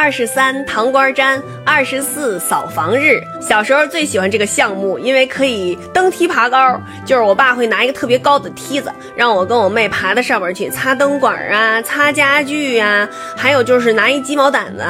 二十三糖瓜粘，二十四扫房日。小时候最喜欢这个项目，因为可以登梯爬高。就是我爸会拿一个特别高的梯子，让我跟我妹爬到上面去擦灯管啊、擦家具啊，还有就是拿一鸡毛掸子。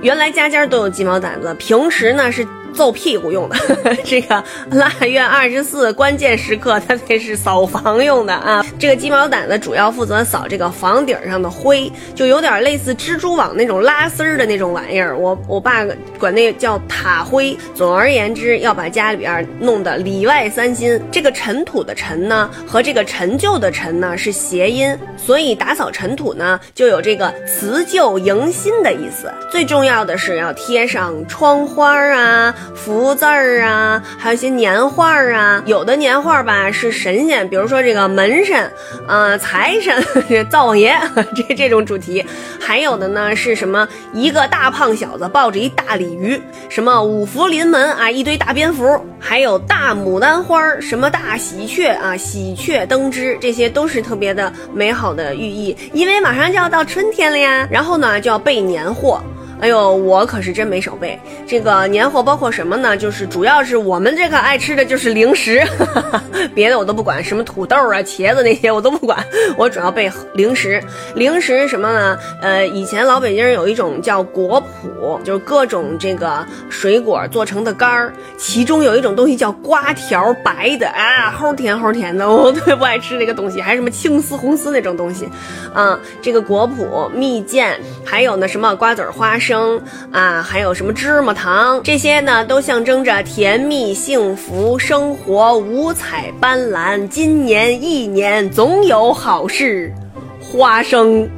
原来家家都有鸡毛掸子，平时呢是。揍屁股用的，这个腊月二十四关键时刻，它得是扫房用的啊。这个鸡毛掸子主要负责扫这个房顶上的灰，就有点类似蜘蛛网那种拉丝儿的那种玩意儿。我我爸管那叫塔灰。总而言之，要把家里边弄得里外三新。这个尘土的尘呢，和这个陈旧的陈呢是谐音，所以打扫尘土呢就有这个辞旧迎新的意思。最重要的是要贴上窗花啊。福字儿啊，还有一些年画啊，有的年画吧是神仙，比如说这个门神，啊财神，灶王爷 这这种主题，还有的呢是什么一个大胖小子抱着一大鲤鱼，什么五福临门啊，一堆大蝙蝠，还有大牡丹花，什么大喜鹊啊，喜鹊登枝，这些都是特别的美好的寓意，因为马上就要到春天了呀，然后呢就要备年货。哎呦，我可是真没少备。这个年货包括什么呢？就是主要是我们这个爱吃的就是零食，别的我都不管，什么土豆啊、茄子那些我都不管。我主要备零食。零食什么呢？呃，以前老北京有一种叫果脯，就是各种这个水果做成的干儿，其中有一种东西叫瓜条，白的啊，齁甜齁甜的，我特别不爱吃这个东西。还有什么青丝、红丝那种东西，啊，这个果脯、蜜饯，还有呢什么瓜子儿、花生。啊，还有什么芝麻糖，这些呢都象征着甜蜜幸福生活，五彩斑斓。今年一年总有好事花生。